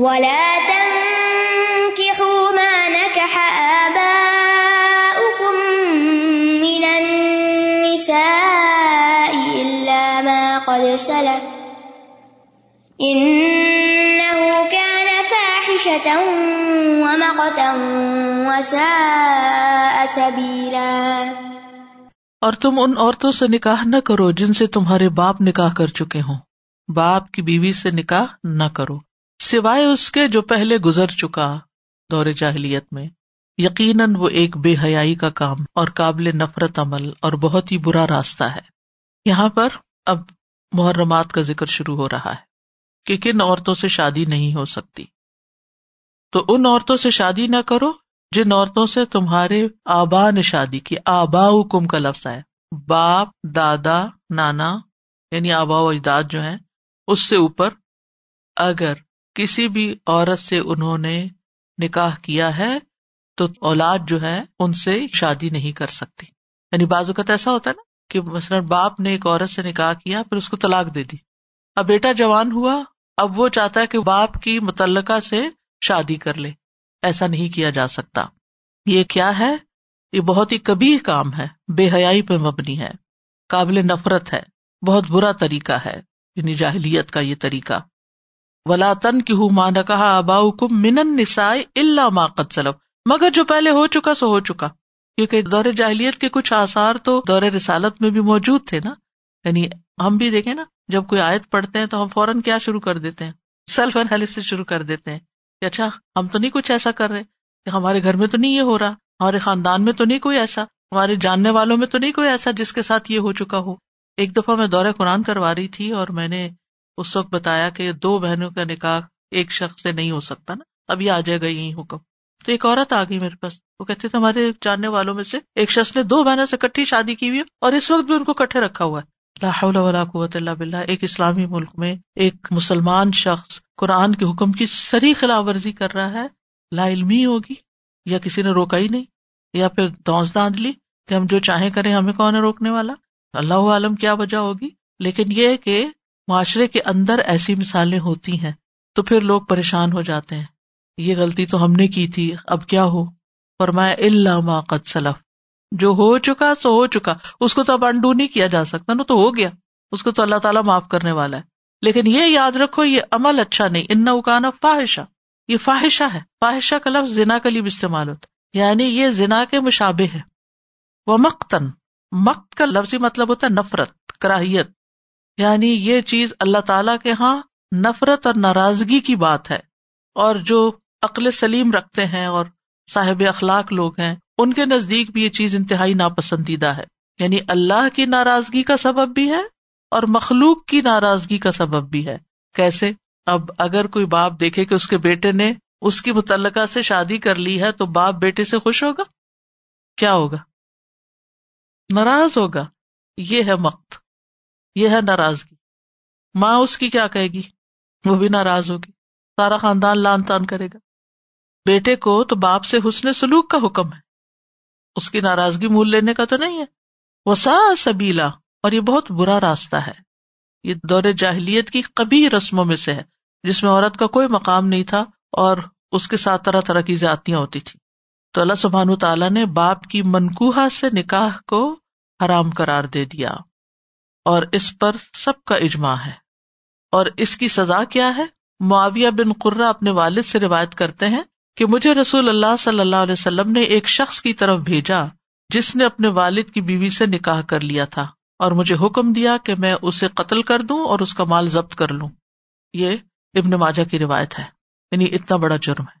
ولا تنكحوا ما نكح آباؤكم من النساء إلا ما قد سلف. إنه كان فاحشة ومقتا وساء سبيلا. اور تم ان عورتوں سے نکاح نہ کرو جن سے تمہارے باپ نکاح کر چکے ہوں۔ باپ کی بیوی سے نکاح نہ کرو۔ سوائے اس کے جو پہلے گزر چکا دور جاہلیت میں، یقیناً وہ ایک بے حیائی کا کام اور قابل نفرت عمل اور بہت ہی برا راستہ ہے۔ یہاں پر اب محرمات کا ذکر شروع ہو رہا ہے کہ کن عورتوں سے شادی نہیں ہو سکتی۔ تو ان عورتوں سے شادی نہ کرو جن عورتوں سے تمہارے آبا نے شادی کی۔ آبا کم کا لفظ ہے۔ باپ، دادا، نانا یعنی آبا و اجداد جو ہے اس سے اوپر اگر کسی بھی عورت سے انہوں نے نکاح کیا ہے تو اولاد جو ہے ان سے شادی نہیں کر سکتی۔ یعنی بعض اوقات ایسا ہوتا ہے نا کہ مثلاً باپ نے ایک عورت سے نکاح کیا، پھر اس کو طلاق دے دی۔ اب بیٹا جوان ہوا، اب وہ چاہتا ہے کہ باپ کی متعلقہ سے شادی کر لے۔ ایسا نہیں کیا جا سکتا۔ یہ کیا ہے؟ یہ بہت ہی کبھی کام ہے، بے حیائی پہ مبنی ہے۔ قابل نفرت ہے، بہت برا طریقہ ہے یعنی جاہلیت کا یہ طریقہ۔ ولا تن کی ہوں ماں کہا ابا کم من نسائے اللہ ماقت سلف۔ مگر جو پہلے ہو چکا سو ہو چکا۔ کیونکہ دور جاہلیت کے کچھ آثار تو دور رسالت میں بھی موجود تھے نا۔ یعنی ہم بھی دیکھیں نا، جب کوئی آیت پڑھتے ہیں تو ہم فوراً کیا شروع کر دیتے ہیں؟ سیلف انالیس شروع کر دیتے ہیں کہ اچھا ہم تو نہیں کچھ ایسا کر رہے۔ کہ ہمارے گھر میں تو نہیں یہ ہو رہا، ہمارے خاندان میں تو نہیں کوئی ایسا، ہمارے جاننے والوں میں تو نہیں کوئی ایسا جس کے ساتھ یہ ہو چکا ہو۔ ایک دفعہ میں دورہ قرآن کروا رہی تھی اور میں نے اس وقت بتایا کہ دو بہنوں کا نکاح ایک شخص سے نہیں ہو سکتا نا۔ ابھی آ جائے گا یہی حکم۔ تو ایک عورت آ گئی میرے پاس۔ وہ کہتے تھے ہمارے جاننے والوں میں سے ایک شخص نے دو بہنوں سے کٹھی شادی کی ہوئی اور اس وقت بھی ان کو کٹھے رکھا ہوا ہے۔ ولا قوت اللہ بلّہ ایک اسلامی ملک میں ایک مسلمان شخص قرآن کے حکم کی سری خلاف ورزی کر رہا ہے۔ لا علمی ہوگی یا کسی نے روکا ہی نہیں؟ یا پھر دونس داند لی کہ ہم جو چاہیں کریں، ہمیں کون ہے روکنے والا؟ اللہ عالم کیا وجہ ہوگی؟ لیکن یہ کہ معاشرے کے اندر ایسی مثالیں ہوتی ہیں تو پھر لوگ پریشان ہو جاتے ہیں۔ یہ غلطی تو ہم نے کی تھی، اب کیا ہو؟ فرمایا اللہ ما قد سلف۔ جو ہو چکا سو ہو چکا۔ اس کو تو اب انڈو نہیں کیا جا سکتا نا تو ہو گیا۔ اس کو تو اللہ تعالیٰ معاف کرنے والا ہے۔ لیکن یہ یاد رکھو، یہ عمل اچھا نہیں۔ ان اکانا فاحشہ یہ فاحشہ ہے۔ فاحشہ کا لفظ زنا کا لیے استعمال ہوتا یعنی یہ زنا کے مشابے ہے۔ وہ مختن مخت کا لفظی مطلب ہوتا ہے نفرت، کراہیت۔ یعنی یہ چیز اللہ تعالی کے یہاں نفرت اور ناراضگی کی بات ہے۔ اور جو عقل سلیم رکھتے ہیں اور صاحب اخلاق لوگ ہیں، ان کے نزدیک بھی یہ چیز انتہائی ناپسندیدہ ہے۔ یعنی اللہ کی ناراضگی کا سبب بھی ہے اور مخلوق کی ناراضگی کا سبب بھی ہے۔ کیسے؟ اب اگر کوئی باپ دیکھے کہ اس کے بیٹے نے اس کی متعلقہ سے شادی کر لی ہے تو باپ بیٹے سے خوش ہوگا؟ کیا ہوگا؟ ناراض ہوگا۔ یہ ہے مقت یہ ہے ناراضگی۔ ماں اس کی کیا کہے گی؟ وہ بھی ناراض ہوگی۔ سارا خاندان لان تان کرے گا۔ بیٹے کو تو باپ سے حسن سلوک کا حکم ہے۔ اس کی ناراضگی مول لینے کا تو نہیں ہے۔ وہ سا سبیلا، اور یہ بہت برا راستہ ہے۔ یہ دور جاہلیت کی کبھی رسموں میں سے ہے، جس میں عورت کا کوئی مقام نہیں تھا اور اس کے ساتھ طرح طرح کی زیادتیاں ہوتی تھی تو اللہ سبحان تعالیٰ نے باپ کی منقوہ سے نکاح کو حرام قرار دے دیا۔ اور اس پر سب کا اجماع ہے۔ اور اس کی سزا کیا ہے؟ معاویہ بن قرہ اپنے والد سے روایت کرتے ہیں کہ مجھے رسول اللہ صلی اللہ علیہ وسلم نے ایک شخص کی طرف بھیجا جس نے اپنے والد کی بیوی سے نکاح کر لیا تھا اور مجھے حکم دیا کہ میں اسے قتل کر دوں اور اس کا مال ضبط کر لوں۔ یہ ابن ماجا کی روایت ہے۔ یعنی اتنا بڑا جرم ہے۔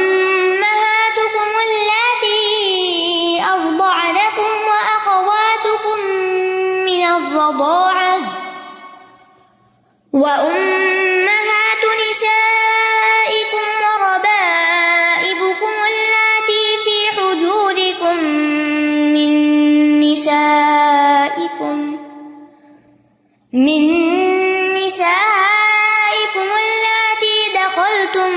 من نسائكم اللاتي دخلتم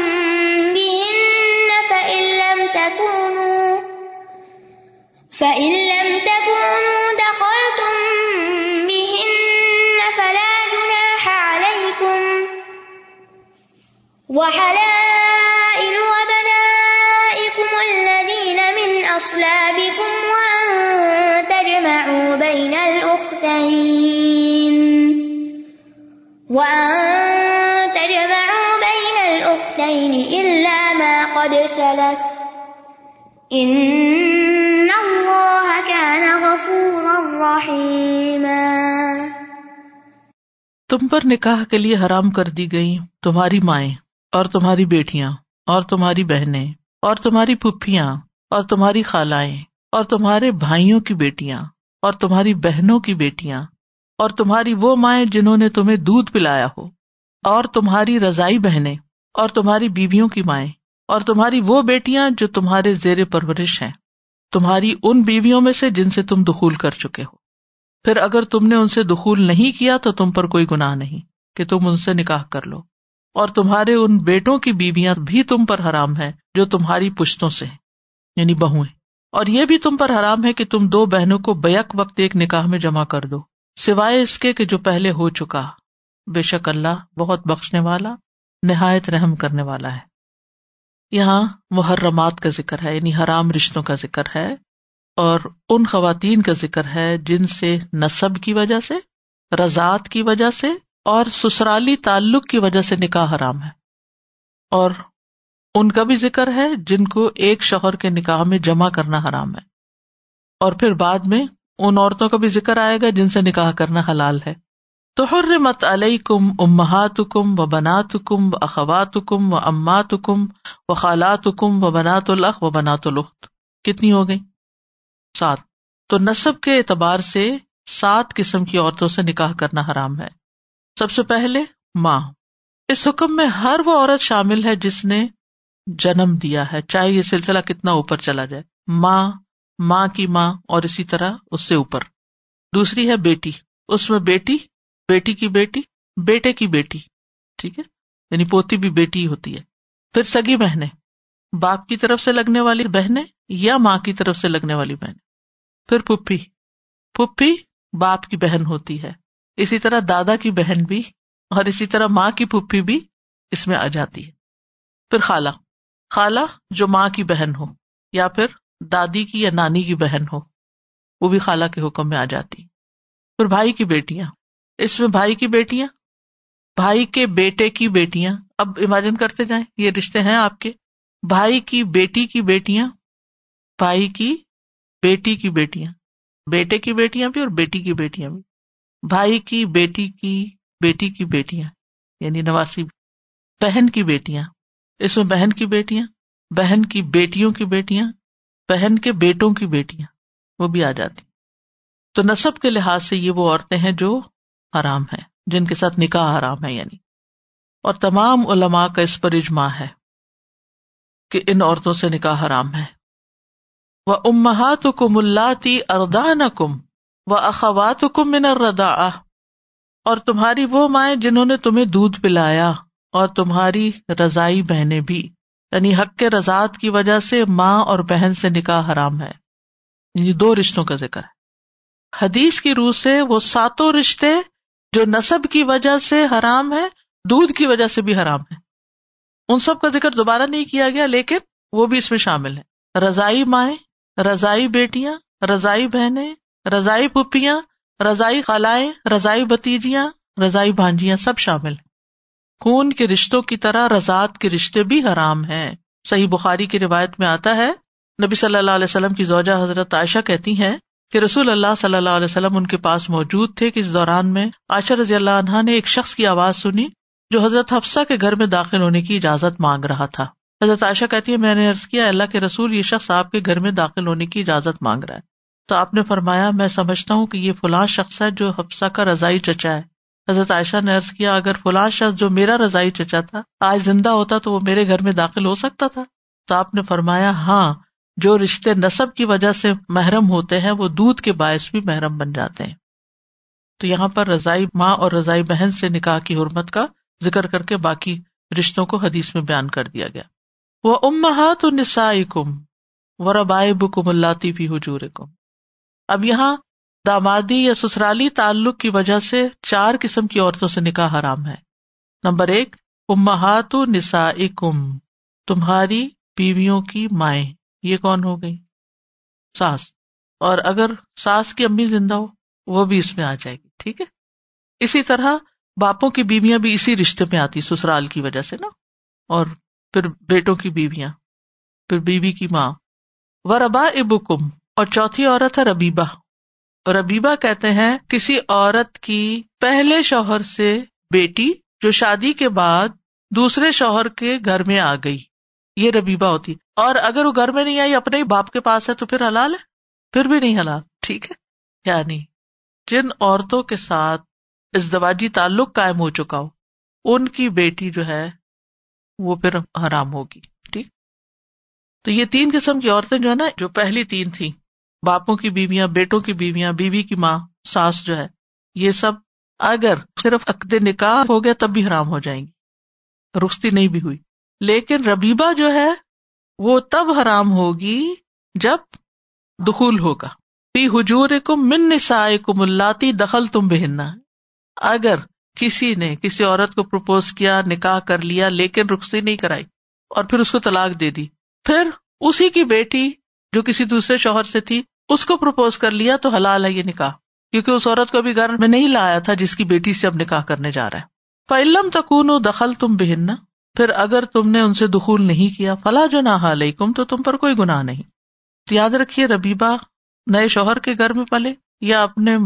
بهن فإن لم تكونوا فإن لم تكونوا دخلتم بهن فلا جناح عليكم وحلال وأن الأختين إلا ما قد سلف إن الله كان غفورا رحيما تم پر نکاح کے لیے حرام کر دی گئی تمہاری مائیں اور تمہاری بیٹیاں اور تمہاری بہنیں اور تمہاری پھپھیاں اور تمہاری خالائیں اور تمہارے بھائیوں کی بیٹیاں اور تمہاری بہنوں کی بیٹیاں اور تمہاری وہ مائیں جنہوں نے تمہیں دودھ پلایا ہو، اور تمہاری رضائی بہنیں، اور تمہاری بیویوں کی مائیں، اور تمہاری وہ بیٹیاں جو تمہارے زیر پرورش ہیں۔ تمہاری ان بیویوں میں سے جن سے تم دخول کر چکے ہو۔ پھر اگر تم نے ان سے دخول نہیں کیا تو تم پر کوئی گناہ نہیں کہ تم ان سے نکاح کر لو۔ اور تمہارے ان بیٹوں کی بیویاں بھی تم پر حرام ہے جو تمہاری پشتوں سے ہیں یعنی بہویں اور یہ بھی تم پر حرام ہے کہ تم دو بہنوں کو بیک وقت ایک نکاح میں جمع کر دو۔ سوائے اس کے کہ جو پہلے ہو چکا، بے شک اللہ بہت بخشنے والا، نہایت رحم کرنے والا ہے۔ یہاں محرمات کا ذکر ہے یعنی حرام رشتوں کا ذکر ہے، اور ان خواتین کا ذکر ہے جن سے نصب کی وجہ سے رضاط کی وجہ سے، اور سسرالی تعلق کی وجہ سے نکاح حرام ہے۔ اور ان کا بھی ذکر ہے جن کو ایک شوہر کے نکاح میں جمع کرنا حرام ہے۔ اور پھر بعد میں ان عورتوں کا بھی ذکر آئے گا جن سے نکاح کرنا حلال ہے۔ تو حرمت علیہ کم امہات کم و بنات کم و اخوات کم و امات کم و خالات کم و بنات الخ و بنات الخت کتنی ہو گئی؟ سات۔ تو نصب کے اعتبار سے سات قسم کی عورتوں سے نکاح کرنا حرام ہے۔ سب سے پہلے ماں۔ اس حکم میں ہر وہ عورت شامل ہے جس نے جنم دیا ہے، چاہے یہ سلسلہ کتنا اوپر چلا جائے۔ ماں۔ ماں کی ماں اور اسی طرح اس سے اوپر۔ دوسری ہے بیٹی۔ اس میں بیٹی بیٹی کی بیٹی، بیٹے کی بیٹی۔ ٹھیک ہے؟ یعنی پوتی بھی بیٹی ہوتی ہے۔ پھر سگی بہنیں۔ باپ کی طرف سے لگنے والی بہنیں یا ماں کی طرف سے لگنے والی بہنیں۔ پھر پھپھی پھپھی باپ کی بہن ہوتی ہے۔ اسی طرح دادا کی بہن بھی اور اسی طرح ماں کی پھپھی بھی اس میں آ جاتی ہے۔ پھر خالہ۔ خالہ جو ماں کی بہن ہو یا پھر دادی کی یا نانی کی بہن ہو، وہ بھی خالہ کے حکم میں آ جاتی۔ پھر بھائی کی بیٹیاں۔ اس میں بھائی کی بیٹیاں؟ بھائی کے بیٹے کی بیٹیاں۔ اب امیجن کرتے جائیں، یہ رشتے ہیں آپ کے۔ بھائی کی بیٹی کی بیٹیاں، بھائی کی بیٹی کی بیٹیاں۔ بیٹے کی بیٹیاں بھی اور بیٹی کی بیٹیاں بھی۔ بھائی کی بیٹی کی بیٹی کی بیٹیاں یعنی نواسی بہن کی بیٹیاں۔ اس میں بہن کی بیٹیاں، بہن کی بیٹیوں کی بیٹیاں۔ بہن کے بیٹوں کی بیٹیاں، وہ بھی آ جاتی۔ تو نصب کے لحاظ سے یہ وہ عورتیں ہیں جو حرام ہے جن کے ساتھ نکاح حرام ہے یعنی۔ اور تمام علماء کا اس پر اجماع ہے کہ ان عورتوں سے نکاح حرام ہے۔ وہ امہات کم اللہ اردان کم و اخوات کم من الردا اور تمہاری وہ مائیں جنہوں نے تمہیں دودھ پلایا اور تمہاری رضائی بہنیں بھی۔ یعنی حق کے رضاط کی وجہ سے ماں اور بہن سے نکاح حرام ہے۔ یعنی دو رشتوں کا ذکر ہے۔ حدیث کی روح سے وہ ساتوں رشتے جو نصب کی وجہ سے حرام ہے دودھ کی وجہ سے بھی حرام ہے ان سب کا ذکر دوبارہ نہیں کیا گیا، لیکن وہ بھی اس میں شامل ہے رضائی مائیں، رضائی بیٹیاں، رضائی بہنیں، رضائی پھپیاں رضائی خلائیں رضائی بتیجیاں رضائی بھانجیاں سب شامل ہیں۔ خون کے رشتوں کی طرح رضاط کے رشتے بھی حرام ہیں۔ صحیح بخاری کی روایت میں آتا ہے، نبی صلی اللہ علیہ وسلم کی زوجہ حضرت عائشہ کہتی ہیں کہ رسول اللہ صلی اللہ علیہ وسلم ان کے پاس موجود تھے کہ اس دوران میں عائشہ رضی اللہ عنہا نے ایک شخص کی آواز سنی جو حضرت حفصہ کے گھر میں داخل ہونے کی اجازت مانگ رہا تھا۔ حضرت عائشہ کہتی ہے میں نے عرض کیا اللہ کے رسول، یہ شخص آپ کے گھر میں داخل ہونے کی اجازت مانگ رہا ہے۔ تو آپ نے فرمایا، میں سمجھتا ہوں کہ یہ فلاں شخص ہے جو حفصہ کا رضائی چچا ہے۔ حضرت عائشہ نے ارض کیا، اگر فلاں شخص جو میرا رضائی چچا تھا، آج زندہ ہوتا تو وہ میرے گھر میں داخل ہو سکتا تھا۔ تو آپ نے فرمایا ہاں جو رشتے نصب کی وجہ سے محرم ہوتے ہیں، وہ دودھ کے باعث بھی محرم بن جاتے ہیں۔ تو یہاں پر رضائی ماں اور رضائی بہن سے نکاح کی حرمت کا ذکر کر کے باقی رشتوں کو حدیث میں بیان کر دیا گیا۔ وہ امہات نسائی کم و ربائے بکم اللہ فی حجور کم اب یہاں دامادی یا سسرالی تعلق کی وجہ سے چار قسم کی عورتوں سے نکاح حرام ہے۔ نمبر ایک امہات نسا کم تمہاری بیویوں کی مائیں۔ یہ کون ہو گئی ساس۔ اور اگر ساس کی امی زندہ ہو، وہ بھی اس میں آ جائے گی، ٹھیک ہے؟ اسی طرح باپوں کی بیویاں بھی اسی رشتے میں آتی، سسرال کی وجہ سے نا۔ اور پھر بیٹوں کی بیویاں، پھر بیوی کی ماں۔ و ربا ابکم اور چوتھی عورت ہے ربیبہ۔ ربیبا ربیبا کہتے ہیں، کسی عورت کی پہلے شوہر سے بیٹی جو شادی کے بعد دوسرے شوہر کے گھر میں آ گئی۔ یہ ربیبا ہوتی۔ اور اگر وہ گھر میں نہیں آئی، اپنے ہی باپ کے پاس ہے، تو پھر حلال ہے؟ پھر بھی نہیں حلال۔ ٹھیک ہے؟ یعنی جن عورتوں کے ساتھ ازدواجی تعلق قائم ہو چکا ہو، ان کی بیٹی جو ہے، وہ پھر حرام ہوگی۔ ٹھیک؟ تو یہ تین قسم کی عورتیں جو ہے نا، جو پہلی تین تھی باپوں کی بیویاں، بیٹوں کی بیویاں، بیوی کی ماں، ساس جو ہے، یہ سب اگر صرف عقد نکاح ہو گیا تب بھی حرام ہو جائیں گی۔ رخصتی نہیں بھی ہوئی۔ لیکن ربیبا جو ہے، وہ تب حرام ہوگی جب دخول ہوگا۔ پی حجور کو من نسائے کو ملاتی دخل تم بہننا اگر کسی نے کسی عورت کو پرپوز کیا، نکاح کر لیا، لیکن رخصتی نہیں کرائی اور پھر اس کو طلاق دے دی، پھر اسی کی بیٹی جو کسی دوسرے شوہر سے تھی اس کو پرپوز کر لیا تو حلال ہے یہ نکاح، کیونکہ اس عورت کو بھی گھر میں نہیں لایا تھا جس کی بیٹی سے اب نکاح کرنے جا رہا ہے۔ فعلم تکون دخل تم بہننا پھر اگر تم نے ان سے دخول نہیں کیا فلاں جو نہ علیکم تو تم پر کوئی گناہ نہیں۔ یاد رکھیے ربیبا نئے شوہر کے گھر میں پلے، یا اپنے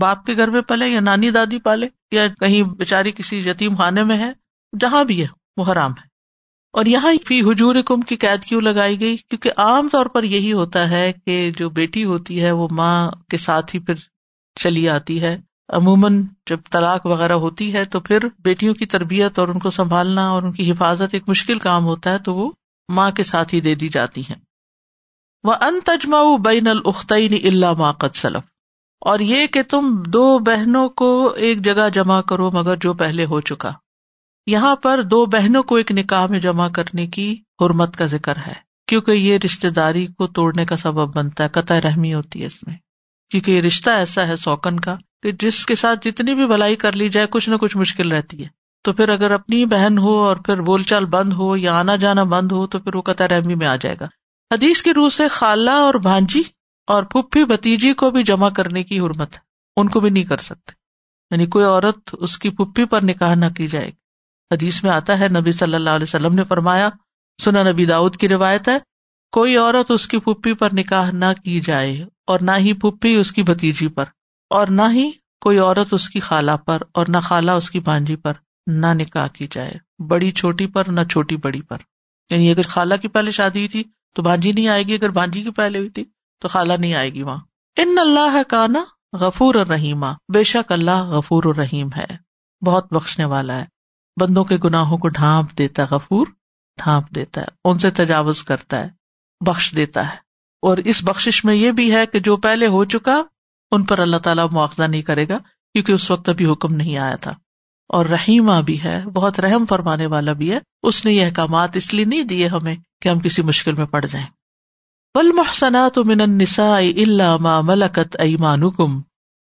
باپ کے گھر میں پلے، یا نانی دادی پالے، یا کہیں بےچاری کسی یتیم خانے میں ہے، جہاں بھی ہے، وہ حرام ہے۔ اور یہاں فی حجور کم کی قید کیوں لگائی گئی؟ کیونکہ عام طور پر یہی ہوتا ہے کہ جو بیٹی ہوتی ہے وہ ماں کے ساتھ ہی پھر چلی آتی ہے۔ عموماً جب طلاق وغیرہ ہوتی ہے تو پھر بیٹیوں کی تربیت اور ان کو سنبھالنا اور ان کی حفاظت ایک مشکل کام ہوتا ہے تو وہ ماں کے ساتھ ہی دے دی جاتی ہیں۔ وہ ان تجما بین الختعین اللہ ماقت سلف۔ اور یہ کہ تم دو بہنوں کو ایک جگہ جمع کرو مگر جو پہلے ہو چکا۔ یہاں پر دو بہنوں کو ایک نکاح میں جمع کرنے کی حرمت کا ذکر ہے، کیونکہ یہ رشتے داری کو توڑنے کا سبب بنتا ہے، قطع رحمی ہوتی ہے اس میں۔ کیونکہ یہ رشتہ ایسا ہے سوکن کا کہ جس کے ساتھ جتنی بھی بلائی کر لی جائے، کچھ نہ کچھ مشکل رہتی ہے۔ تو پھر اگر اپنی بہن ہو اور پھر بول چال بند ہو یا آنا جانا بند ہو، تو پھر وہ قطع رحمی میں آ جائے گا۔ حدیث کی روح سے خالہ اور بھانجی اور پھپھی بتیجی کو بھی جمع کرنے کی حرمت ہے ان کو بھی نہیں کر سکتے۔ یعنی کوئی عورت اس کی پھپھی پر نکاح نہ کی جائے۔ گی حدیث میں آتا ہے، نبی صلی اللہ علیہ وسلم نے فرمایا سنا نبی داؤد کی روایت ہے، کوئی عورت اس کی پھپھی پر نکاح نہ کی جائے اور نہ ہی پھپھی اس کی بتیجی پر اور نہ ہی کوئی عورت اس کی خالہ پر اور نہ خالہ اس کی بانجی پر نہ نکاح کی جائے، بڑی چھوٹی پر نہ چھوٹی بڑی پر۔ یعنی اگر خالہ کی پہلے شادی ہوئی تھی تو بانجی نہیں آئے گی، اگر بانجی کی پہلے ہوئی تھی تو خالہ نہیں آئے گی وہاں۔ ان اللہ کا نا غفور الرحیم، بے شک اللہ غفور الرحیم ہے، بہت بخشنے والا ہے۔ بندوں کے گناہوں کو ڈھانپ دیتا ہے، غفور ڈھانپ دیتا ہے، ان سے تجاوز کرتا ہے، بخش دیتا ہے۔ اور اس بخش میں یہ بھی ہے کہ جو پہلے ہو چکا، ان پر اللہ تعالیٰ مواخذہ نہیں کرے گا، کیونکہ اس وقت ابھی حکم نہیں آیا تھا۔ اور رحیمہ بھی ہے، بہت رحم فرمانے والا بھی ہے۔ اس نے یہ احکامات اس لیے نہیں دیے ہمیں کہ ہم کسی مشکل میں پڑ جائیں۔ بل محسنات من النساء الا ما ملكت ايمانكم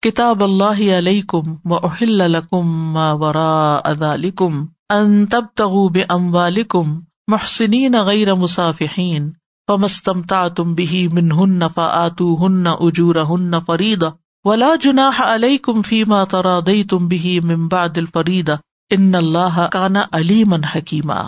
کتاب اللہ علیکم واحل لكم ما وراء ذلكم ان تبتغوا باموالكم محسنین غیر مصافحین فما استمتعتم به منهن فآتوهن اجورهن فریضہ ولا جناح علیکم فیما تراضیتم به من بعد الفریضہ ان اللہ کان علیما حکیما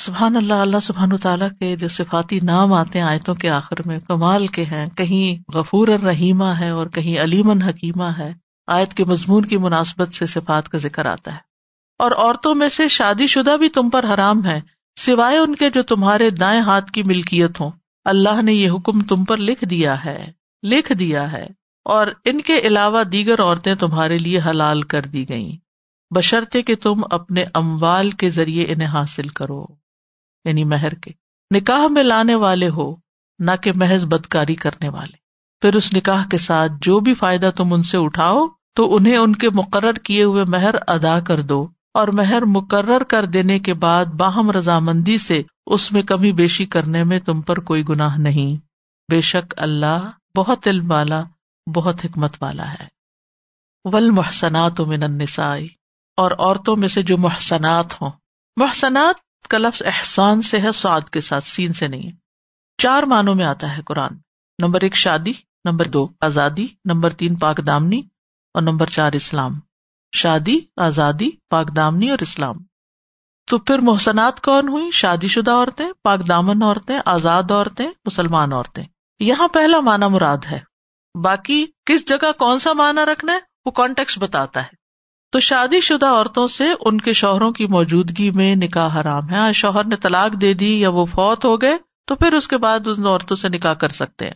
سبحان اللہ اللہ سبحان تعالیٰ کے جو صفاتی نام آتے ہیں، آیتوں کے آخر میں کمال کے ہیں۔ کہیں غفور الرحیمہ ہے اور کہیں علیمن حکیمہ ہے۔ آیت کے مضمون کی مناسبت سے صفات کا ذکر آتا ہے۔ اور عورتوں میں سے شادی شدہ بھی تم پر حرام ہے۔ سوائے ان کے جو تمہارے دائیں ہاتھ کی ملکیت ہوں۔ اللہ نے یہ حکم تم پر لکھ دیا ہے۔ لکھ دیا ہے۔ اور ان کے علاوہ دیگر عورتیں تمہارے لیے حلال کر دی گئیں۔ بشرطے کہ تم اپنے اموال کے ذریعے انہیں حاصل کرو۔ یعنی مہر کے، نکاح میں لانے والے ہو، نہ کہ محض بدکاری کرنے والے۔ پھر اس نکاح کے ساتھ جو بھی فائدہ تم ان سے اٹھاؤ، تو انہیں ان کے مقرر کیے ہوئے مہر ادا کر دو اور مہر مقرر کر دینے کے بعد باہم رضامندی سے اس میں کمی بیشی کرنے میں تم پر کوئی گناہ نہیں۔ بے شک اللہ بہت علم والا، بہت حکمت والا ہے۔ ول محسنات من النساء، اور عورتوں میں سے جو محسنات ہوں۔ محسنات کا لفظ احسان سے ہے، سعد کے ساتھ، سین سے نہیں چار معنوں میں آتا ہے قرآن۔ نمبر ایک، شادی، نمبر دو، آزادی، نمبر تین، پاک دامنی، اور نمبر چار، اسلام۔ شادی، آزادی، پاک دامنی اور اسلام۔ تو پھر محسنات کون ہوئی؟ شادی شدہ عورتیں، پاک دامن عورتیں، آزاد عورتیں، مسلمان عورتیں۔ یہاں پہلا معنی مراد ہے۔ باقی کس جگہ کون سا معنی رکھنا ہے؟ وہ کانٹیکس بتاتا ہے۔ تو شادی شدہ عورتوں سے ان کے شوہروں کی موجودگی میں نکاح حرام ہے۔ شوہر نے طلاق دے دی یا وہ فوت ہو گئے تو پھر اس کے بعد ان عورتوں سے نکاح کر سکتے ہیں۔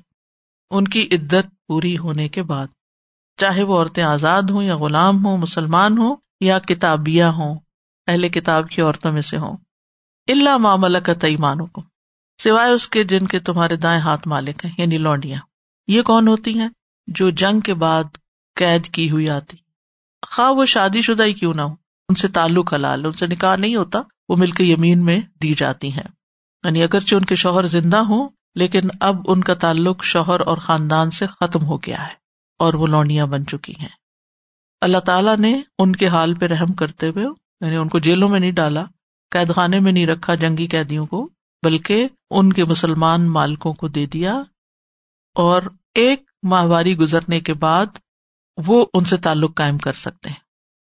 ان کی عدت پوری ہونے کے بعد، چاہے وہ عورتیں آزاد ہوں یا غلام ہوں، مسلمان ہوں یا کتابیاں ہوں، اہل کتاب کی عورتوں میں سے ہوں۔ اللہ معاملہ کا تعیمانوں کو سوائے اس کے جن کے تمہارے دائیں ہاتھ مالک ہیں یعنی لونڈیاں۔ یہ کون ہوتی ہیں؟ جو جنگ کے بعد قید کی ہوئی آتی۔ خواہ وہ شادی شدہ ہی کیوں نہ ہو۔ ان سے تعلق حلال ان سے نکاح نہیں ہوتا، وہ مل کے یمین میں دی جاتی ہیں۔ یعنی اگرچہ ان کے شوہر زندہ ہوں، لیکن اب ان کا تعلق شوہر اور خاندان سے ختم ہو گیا ہے اور وہ لونڈیاں بن چکی ہیں۔ اللہ تعالیٰ نے ان کے حال پہ رحم کرتے ہوئے یعنی ان کو جیلوں میں نہیں ڈالا قید خانے میں نہیں رکھا جنگی قیدیوں کو، بلکہ ان کے مسلمان مالکوں کو دے دیا۔ اور ایک ماہواری گزرنے کے بعد وہ ان سے تعلق قائم کر سکتے ہیں۔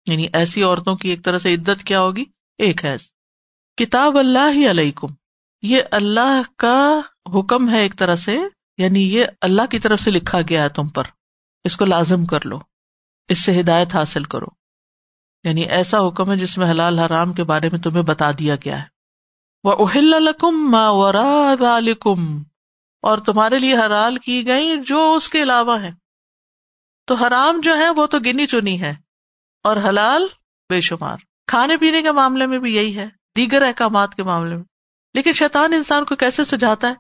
یعنی ایسی عورتوں کی ایک طرح سے عدت کیا ہوگی؟ ایک ہے کتاب اللہ ہی علیہ یہ اللہ کا حکم ہے ایک طرح سے یعنی یہ اللہ کی طرف سے لکھا گیا ہے تم پر۔ اس کو لازم کر لو۔ اس سے ہدایت حاصل کرو۔ یعنی ایسا حکم ہے جس میں حلال حرام کے بارے میں تمہیں بتا دیا گیا ہے۔ وہ اہل الکم ما ورا اور تمہارے لیے حلال کی گئی جو اس کے علاوہ ہے تو حرام جو ہے وہ تو گنی چنی ہے اور حلال بے شمار۔ کھانے پینے کے معاملے میں بھی یہی ہے، دیگر احکامات کے معاملے میں۔ لیکن شیطان انسان کو کیسے سجاتا ہے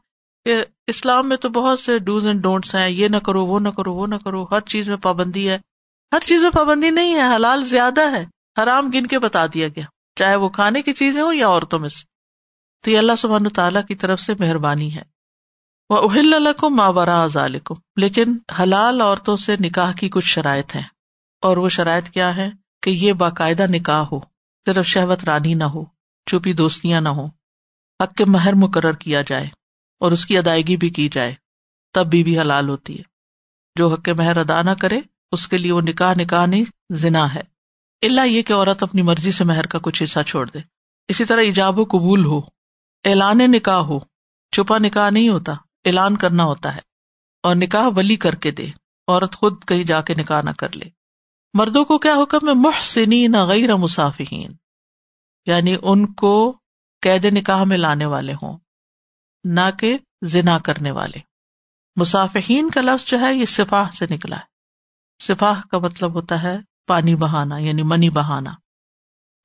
کہ اسلام میں تو بہت سے ڈوز اینڈ ڈونٹس ہیں، یہ نہ کرو، وہ نہ کرو، وہ نہ کرو، ہر چیز میں پابندی ہے۔ ہر چیز میں پابندی نہیں ہے، حلال زیادہ ہے، حرام گن کے بتا دیا گیا۔ چاہے وہ کھانے کی چیزیں ہوں یا عورتوں میں سے۔ تو یہ اللہ سبحانہ تعالیٰ کی طرف سے مہربانی ہے۔ وہ اہل الکم مابرا ذالکم لیکن حلال عورتوں سے نکاح کی کچھ شرائط ہیں۔ اور وہ شرائط کیا ہے کہ یہ باقاعدہ نکاح ہو، صرف شہوت رانی نہ ہو چوپی دوستیاں نہ ہو حق کے مہر مقرر کیا جائے اور اس کی ادائیگی بھی کی جائے، تب بھی بھی حلال ہوتی ہے۔ جو حق کے مہر ادا نہ کرے، اس کے لیے وہ نکاح نکاح نہیں، زنا ہے۔ اللہ یہ کہ عورت اپنی مرضی سے مہر کا کچھ حصہ چھوڑ دے۔ اسی طرح ایجاب و قبول ہو، اعلان نکاح ہو، چھپا نکاح نہیں ہوتا۔ اعلان کرنا ہوتا ہے اور نکاح ولی کر کے دے، عورت خود کہیں جا کے نکاح نہ کر لے۔ مردوں کو کیا حکم ہے؟ محسنین غیر مسافین یعنی ان کو قید نکاح میں لانے والے ہوں، نہ کہ ذنا کرنے والے۔ مسافین کا لفظ جو ہے، یہ سفاح سے نکلا ہے۔ سفاح کا مطلب ہوتا ہے پانی بہانا یعنی منی بہانا۔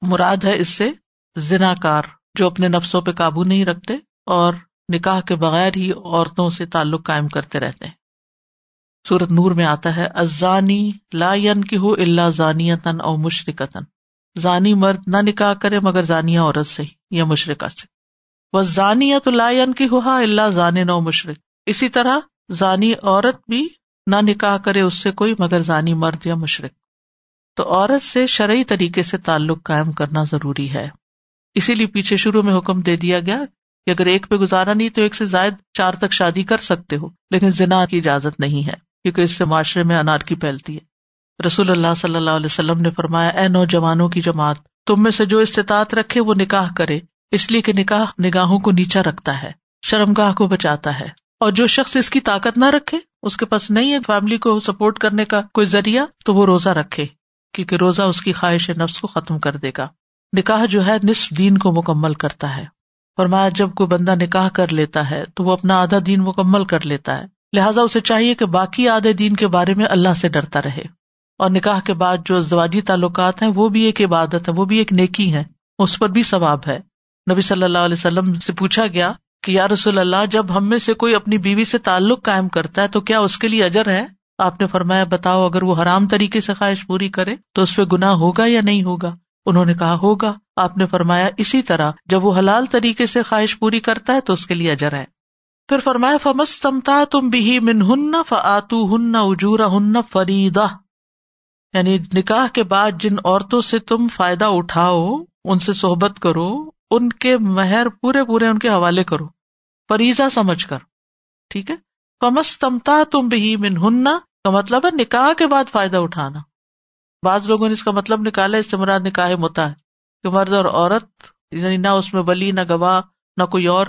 مراد ہے اس سے ذنا کار جو اپنے نفسوں پہ قابو نہیں رکھتے اور نکاح کے بغیر ہی عورتوں سے تعلق قائم کرتے رہتے ہیں۔ سورت نور میں آتا ہے ازانی لا کی ہو اللہ زانی تن او مشرقن زانی مرد نہ نکاح کرے مگر زانیہ عورت سے یا مشرقہ سے۔ وہ زانیت لا کی ہوا اللہ زان نو مشرق اسی طرح زانی عورت بھی نہ نکاح کرے اس سے کوئی مگر زانی مرد یا مشرق تو عورت سے شرعی طریقے سے تعلق قائم کرنا ضروری ہے۔ اسی لیے پیچھے شروع میں حکم دے دیا گیا کہ اگر ایک پہ گزارا نہیں تو ایک سے زائد چار تک شادی کر سکتے ہو، لیکن زنا کی اجازت نہیں ہے، کیونکہ اس سے معاشرے میں انار کی پھیلتی ہے۔ رسول اللہ صلی اللہ علیہ وسلم نے فرمایا، اے نوجوانوں کی جماعت، تم میں سے جو استطاعت رکھے وہ نکاح کرے، اس لیے کہ نکاح نگاہوں کو نیچا رکھتا ہے شرم گاہ کو بچاتا ہے۔ اور جو شخص اس کی طاقت نہ رکھے، اس کے پاس نہیں ہے فیملی کو سپورٹ کرنے کا کوئی ذریعہ، تو وہ روزہ رکھے، کیونکہ روزہ اس کی خواہش نفس کو ختم کر دے گا۔ نکاح جو ہے نصف دین کو مکمل کرتا ہے۔ فرمایا جب کوئی بندہ نکاح کر لیتا ہے تو وہ اپنا آدھا دین مکمل کر لیتا ہے۔ لہٰذا اسے چاہیے کہ باقی آدھے دین کے بارے میں اللہ سے ڈرتا رہے۔ اور نکاح کے بعد جو ازدواجی تعلقات ہیں وہ بھی ایک عبادت ہے وہ بھی ایک نیکی ہے اس پر بھی ثواب ہے۔ نبی صلی اللہ علیہ وسلم سے پوچھا گیا کہ یا رسول اللہ، جب ہم میں سے کوئی اپنی بیوی سے تعلق قائم کرتا ہے تو کیا اس کے لیے اجر ہے؟ آپ نے فرمایا، بتاؤ، اگر وہ حرام طریقے سے خواہش پوری کرے تو اس پہ گنا ہوگا یا نہیں ہوگا؟ انہوں نے کہا، ہوگا۔ آپ نے فرمایا، اسی طرح، جب وہ حلال طریقے سے خواہش پوری کرتا ہے تو اس کے لیے اجر ہے۔ پھر فرمایا فمس تمتا تم بھی من ہن فاتو ہن اجورا ہن فریدا یعنی نکاح کے بعد جن عورتوں سے تم فائدہ اٹھاؤ، ان سے صحبت کرو، ان کے مہر پورے پورے ان کے حوالے کرو۔ فریضا سمجھ کر۔ ٹھیک ہے؟ فمس تمتا تم بھی من ہن کا مطلب ہے نکاح کے بعد فائدہ اٹھانا۔ بعض لوگوں نے اس کا مطلب نکالا، اس سے مراد نکاح متا ہے کہ مرد اور عورت یعنی نہ اس میں بلی نہ گواہ، نہ کوئی اور،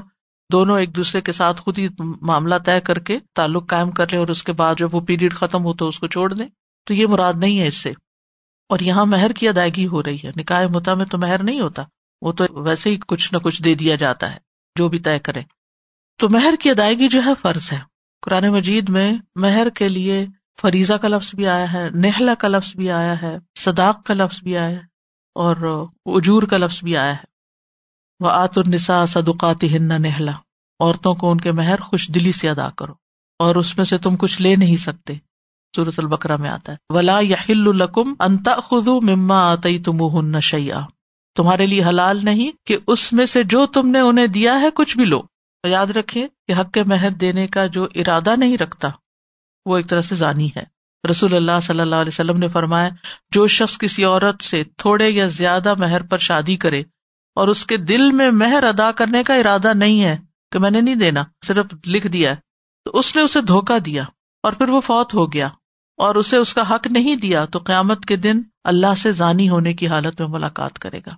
دونوں ایک دوسرے کے ساتھ خود ہی معاملہ طے کر کے تعلق قائم کر لے اور اس کے بعد جب وہ پیریڈ ختم ہو تو اس کو چھوڑ دیں۔ تو یہ مراد نہیں ہے اس سے۔ اور یہاں مہر کی ادائیگی ہو رہی ہے۔ نکاح متا میں تو مہر نہیں ہوتا، وہ تو ویسے ہی کچھ نہ کچھ دے دیا جاتا ہے، جو بھی طے کرے تو مہر کی ادائیگی جو ہے فرض ہے۔ قرآن مجید میں مہر کے لیے فریضہ کا لفظ بھی آیا ہے نہلا کا لفظ بھی آیا ہے، صداق کا لفظ بھی آیا ہے۔ اور اجور کا لفظ بھی آیا ہے۔ وہ آت النسا صدقات ہن نہلا عورتوں کو ان کے مہر خوش دلی سے ادا کرو اور اس میں سے تم کچھ لے نہیں سکتے۔ صورت البکرا میں آتا ہے۔ ولا یا القم انتا خدو مما آتی تم ہن شیا تمہارے لیے حلال نہیں کہ اس میں سے جو تم نے انہیں دیا ہے کچھ بھی لو۔ یاد رکھے کہ حق کے مہر دینے کا جو ارادہ نہیں رکھتا، وہ ایک طرح سے ضانی ہے۔ رسول اللہ صلی اللہ علیہ وسلم نے فرمایا، جو شخص کسی عورت سے تھوڑے یا زیادہ مہر پر شادی کرے اور اس کے دل میں مہر ادا کرنے کا ارادہ نہیں ہے کہ میں نے نہیں دینا، صرف لکھ دیا تو اس نے اسے دھوکا دیا اور پھر وہ فوت ہو گیا اور اسے اس کا حق نہیں دیا تو قیامت کے دن اللہ سے ضانی ہونے کی حالت میں ملاقات کرے گا۔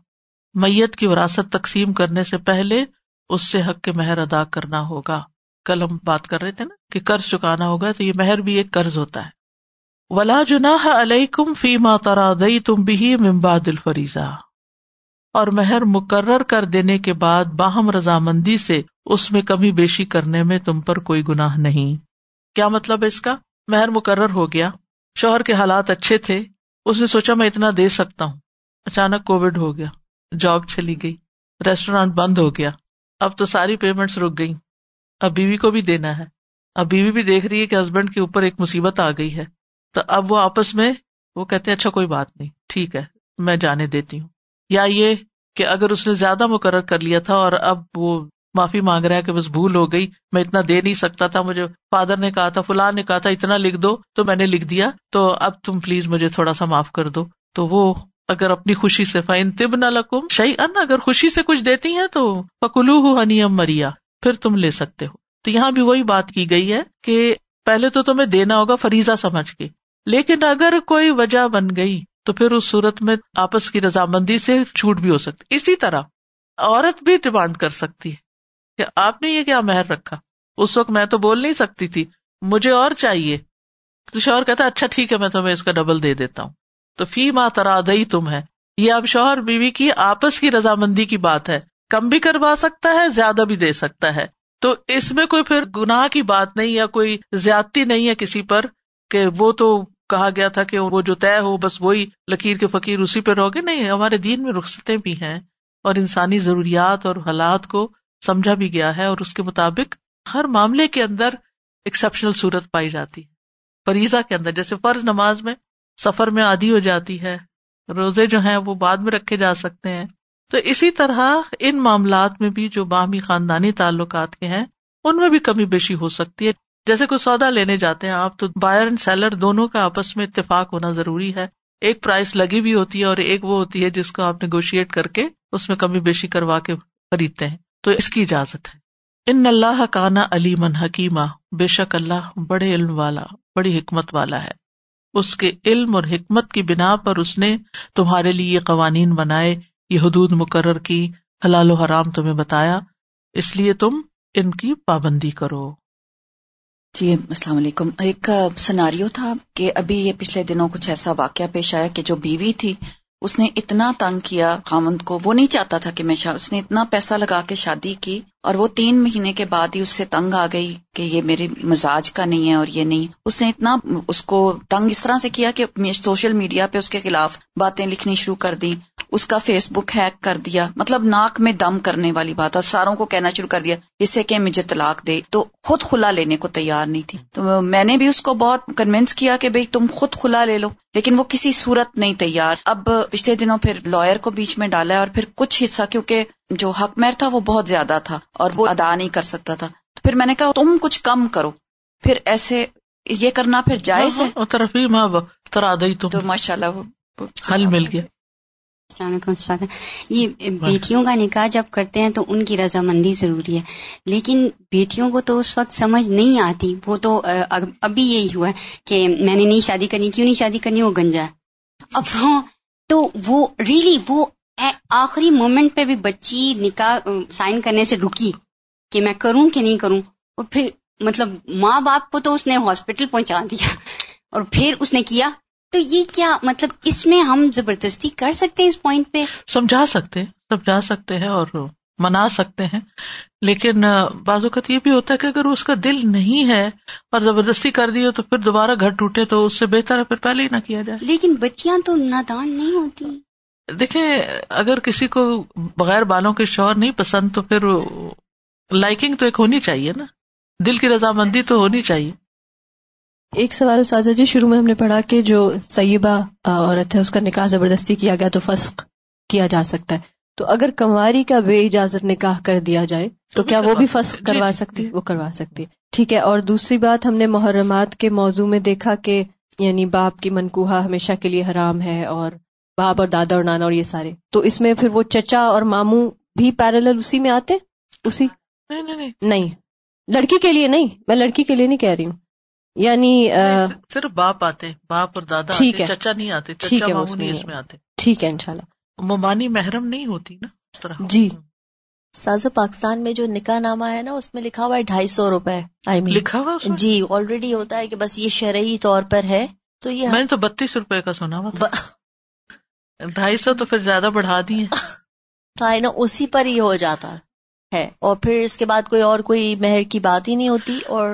میت کی وراثت تقسیم کرنے سے پہلے اس سے حق کے مہر ادا کرنا ہوگا۔ کل ہم بات کر رہے تھے نا کہ قرض چکانا ہوگا تو یہ مہر بھی ایک قرض ہوتا ہے۔ ولا جنا علیہ کم فی ماترا دئی تم بھی ممباد الفریضہ۔ اور مہر مقرر کر دینے کے بعد باہم رضامندی سے اس میں کمی بیشی کرنے میں تم پر کوئی گناہ نہیں۔ کیا مطلب ہے اس کا؟ مہر مقرر ہو گیا۔ شوہر کے حالات اچھے تھے۔ اس نے سوچا میں اتنا دے سکتا ہوں۔ اچانک کووڈ ہو گیا۔ جاب چلی گئی۔ ریسٹورینٹ بند ہو گیا۔ اب تو ساری پیمنٹس رک گئی اب بیوی کو بھی دینا ہے۔ اب بیوی بھی دیکھ رہی ہے کہ ہسبینڈ کے اوپر ایک مصیبت آ گئی ہے۔ تو اب وہ آپس میں وہ کہتے اچھا کوئی بات نہیں، ٹھیک ہے، میں جانے دیتی ہوں۔ یا یہ کہ اگر اس نے زیادہ مقرر کر لیا تھا اور اب وہ معافی مانگ رہا ہے کہ بس بھول ہو گئی، میں اتنا دے نہیں سکتا تھا، مجھے فادر نے کہا تھا فلاں نے کہا تھا، اتنا لکھ دو تو میں نے لکھ دیا، تو اب تم پلیز مجھے تھوڑا سا معاف کر دو۔ تو وہ اگر اپنی خوشی سے فائن تب نہ لکم شعی ان اگر خوشی سے کچھ دیتی ہیں تو پکلو ہو ہنی ام مریا پھر تم لے سکتے ہو۔ تو یہاں بھی وہی بات کی گئی ہے کہ پہلے تو تمہیں دینا ہوگا، فریضہ سمجھ کے۔ لیکن اگر کوئی وجہ بن گئی تو پھر اس صورت میں آپس کی رضامندی سے چھوٹ بھی ہو سکتی اسی طرح عورت بھی ڈیمانڈ کر سکتی ہے کہ آپ نے یہ کیا مہر رکھا۔ اس وقت میں تو بول نہیں سکتی تھی، مجھے اور چاہیے۔ تو شوہر کہتا اچھا ٹھیک ہے، میں تمہیں اس کا ڈبل دے دیتا ہوں۔ تو فی ماں ترادئی تم ہے۔ یہ اب شوہر بیوی کی آپس کی رضامندی کی بات ہے۔ کم بھی کروا سکتا ہے، زیادہ بھی دے سکتا ہے۔ تو اس میں کوئی پھر گناہ کی بات نہیں یا کوئی زیادتی نہیں ہے کسی پر کہ وہ تو کہا گیا تھا کہ وہ جو طے ہو، بس وہی لکیر کے فقیر اسی پہ رہو گے۔ نہیں، ہمارے دین میں رخصتیں بھی ہیں اور انسانی ضروریات اور حالات کو سمجھا بھی گیا ہے اور اس کے مطابق ہر معاملے کے اندر ایکسپشنل صورت پائی جاتی ہے۔ فریضہ کے اندر، جیسے فرض نماز میں سفر میں آدھی ہو جاتی ہے، روزے جو ہیں وہ بعد میں رکھے جا سکتے ہیں۔ تو اسی طرح ان معاملات میں بھی جو باہمی خاندانی تعلقات کے ہیں، ان میں بھی کمی بیشی ہو سکتی ہے۔ جیسے کوئی سودا لینے جاتے ہیں، آپ تو بائر اینڈ سیلر دونوں کا آپس میں اتفاق ہونا ضروری ہے۔ ایک پرائز لگی بھی ہوتی ہے اور ایک وہ ہوتی ہے جس کو آپ نیگوشیٹ کر کے اس میں کمی بیشی کروا کے خریدتے ہیں۔ تو اس کی اجازت ہے۔ ان اللہ کانا علی من حکیمہ، بے شک اللہ بڑے علم والا، بڑی حکمت والا ہے۔ اس کے علم اور حکمت کی بنا پر اس نے تمہارے لیے یہ قوانین بنائے، یہ حدود مقرر کی، حلال و حرام تمہیں بتایا۔ اس لیے تم ان کی پابندی کرو۔ جی السلام علیکم۔ ایک سناریو تھا کہ ابھی یہ پچھلے دنوں کچھ ایسا واقعہ پیش آیا کہ جو بیوی تھی، اس نے اتنا تنگ کیا خامند کو۔ وہ نہیں چاہتا تھا کہ میں شا... اس نے اتنا پیسہ لگا کے شادی کی اور وہ تین مہینے کے بعد ہی اس سے تنگ آ گئی کہ یہ میرے مزاج کا نہیں ہے اور یہ نہیں۔ اس نے اتنا اس کو تنگ اس طرح سے کیا کہ سوشل میڈیا پہ اس کے خلاف باتیں لکھنی شروع کر دی اس کا فیس بک ہیک کر دیا۔ مطلب ناک میں دم کرنے والی بات اور ساروں کو کہنا شروع کر دیا۔ اسے کہ مجھے طلاق دے۔ تو خود کھلا لینے کو تیار نہیں تھی۔ تو میں نے بھی اس کو بہت کنوینس کیا کہ بھائی تم خود کھلا لے لو۔ لیکن وہ کسی صورت نہیں تیار۔ اب پچھلے دنوں پھر لائر کو بیچ میں ڈالا ہے اور پھر کچھ حصہ کیونکہ جو حق میر تھا وہ بہت زیادہ تھا اور وہ ادا نہیں کر سکتا تھا۔ تو پھر میں نے کہا تم کچھ کم کرو۔ پھر ایسے یہ کرنا پھر جائز ہے؟ ماں ترا دئی تو ماشاء اللہ حل مل گیا۔ السلام علیکم استاد۔ یہ بیٹیوں کا نکاح جب کرتے ہیں تو ان کی رضامندی ضروری ہے۔ لیکن بیٹیوں کو تو اس وقت سمجھ نہیں آتی۔ وہ تو ابھی یہی ہوا ہے کہ میں نے نہیں شادی کرنی، کیوں نہیں شادی کرنی؟ وہ گنجا ہے۔ اب ہاں تو وہ ریلی وہ آخری مومنٹ پہ بھی بچی نکاح سائن کرنے سے رکی کہ میں کروں کہ نہیں کروں۔ اور پھر مطلب ماں باپ کو تو اس نے ہاسپٹل پہنچا دیا۔ اور پھر اس نے کیا تو یہ کیا مطلب اس میں ہم زبردستی کر سکتے ہیں اس پوائنٹ پہ؟ سمجھا سکتے سمجھا سکتے ہیں اور منا سکتے ہیں۔ لیکن بعض اوقات یہ بھی ہوتا ہے کہ اگر اس کا دل نہیں ہے اور زبردستی کر دی تو پھر دوبارہ گھر ٹوٹے تو اس سے بہتر ہے پھر پہلے ہی نہ کیا جائے۔ لیکن بچیاں تو نادان نہیں ہوتی۔ دیکھیں اگر کسی کو بغیر بالوں کے شوہر نہیں پسند تو پھر لائکنگ تو ایک ہونی چاہیے نا۔ دل کی رضامندی تو ہونی چاہیے۔ ایک سوال سازا جی شروع میں ہم نے پڑھا کہ جو سیبہ عورت ہے اس کا نکاح زبردستی کیا گیا تو فسق کیا جا سکتا ہے۔ تو اگر کمواری کا بے اجازت نکاح کر دیا جائے تو کیا وہ بھی فسق جی، کروا جی، سکتی؟ وہ کروا سکتی ہے۔ ٹھیک ہے اور دوسری بات ہم نے محرمات کے موضوع میں دیکھا کہ یعنی باپ کی منقوہ ہمیشہ کے لیے حرام ہے اور باپ اور دادا اور نانا اور یہ سارے۔ تو اس میں پھر وہ چچا اور ماموں بھی پیرل اسی میں آتے؟ اسی؟ نہیں۔ لڑکی کے لیے نہیں میں لڑکی کے لیے نہیں کہہ رہی ہوں۔ یعنی صرف باپ آتے باپ اور دادا ٹھیک ہے چچا نہیں آتے ٹھیک ہے اس میں آتے ٹھیک ہے ان شاء اللہ ممانی محرم نہیں ہوتی نا اس طرح۔ جی۔ ساز پاکستان میں جو نکاح نامہ ہے نا اس میں لکھا ہوا ہے ڈھائی سو روپے لکھا ہوا جی آلریڈی ہوتا ہے کہ بس یہ شرعی طور پر ہے تو یہ میں نے تو بتیس روپے کا سنا ہوا ڈھائی سو تو پھر زیادہ بڑھا دیے نا اسی پر ہی ہو جاتا ہے۔ اور پھر اس کے بعد کوئی اور کوئی مہر کی بات ہی نہیں ہوتی اور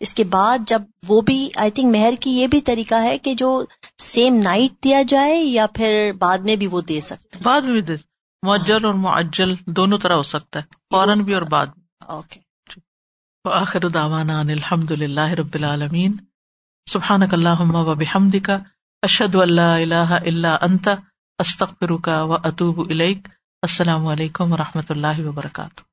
اس کے بعد جب وہ بھی آئی تھنک مہر کی یہ بھی طریقہ ہے کہ جو سیم نائٹ دیا جائے یا پھر بعد میں بھی وہ دے سکتے بعد میں بھی دے معجل اور معجل دونوں طرح ہو سکتا ہے فوراً بھی اور بعد اوکے آخر داوانا الحمد للہ رب العالمین۔ سبحان اللہ و بحمد کا اشد اللہ اللہ اللہ انت استخر کا و اطوب السلام علیکم و رحمۃ اللہ وبرکاتہ۔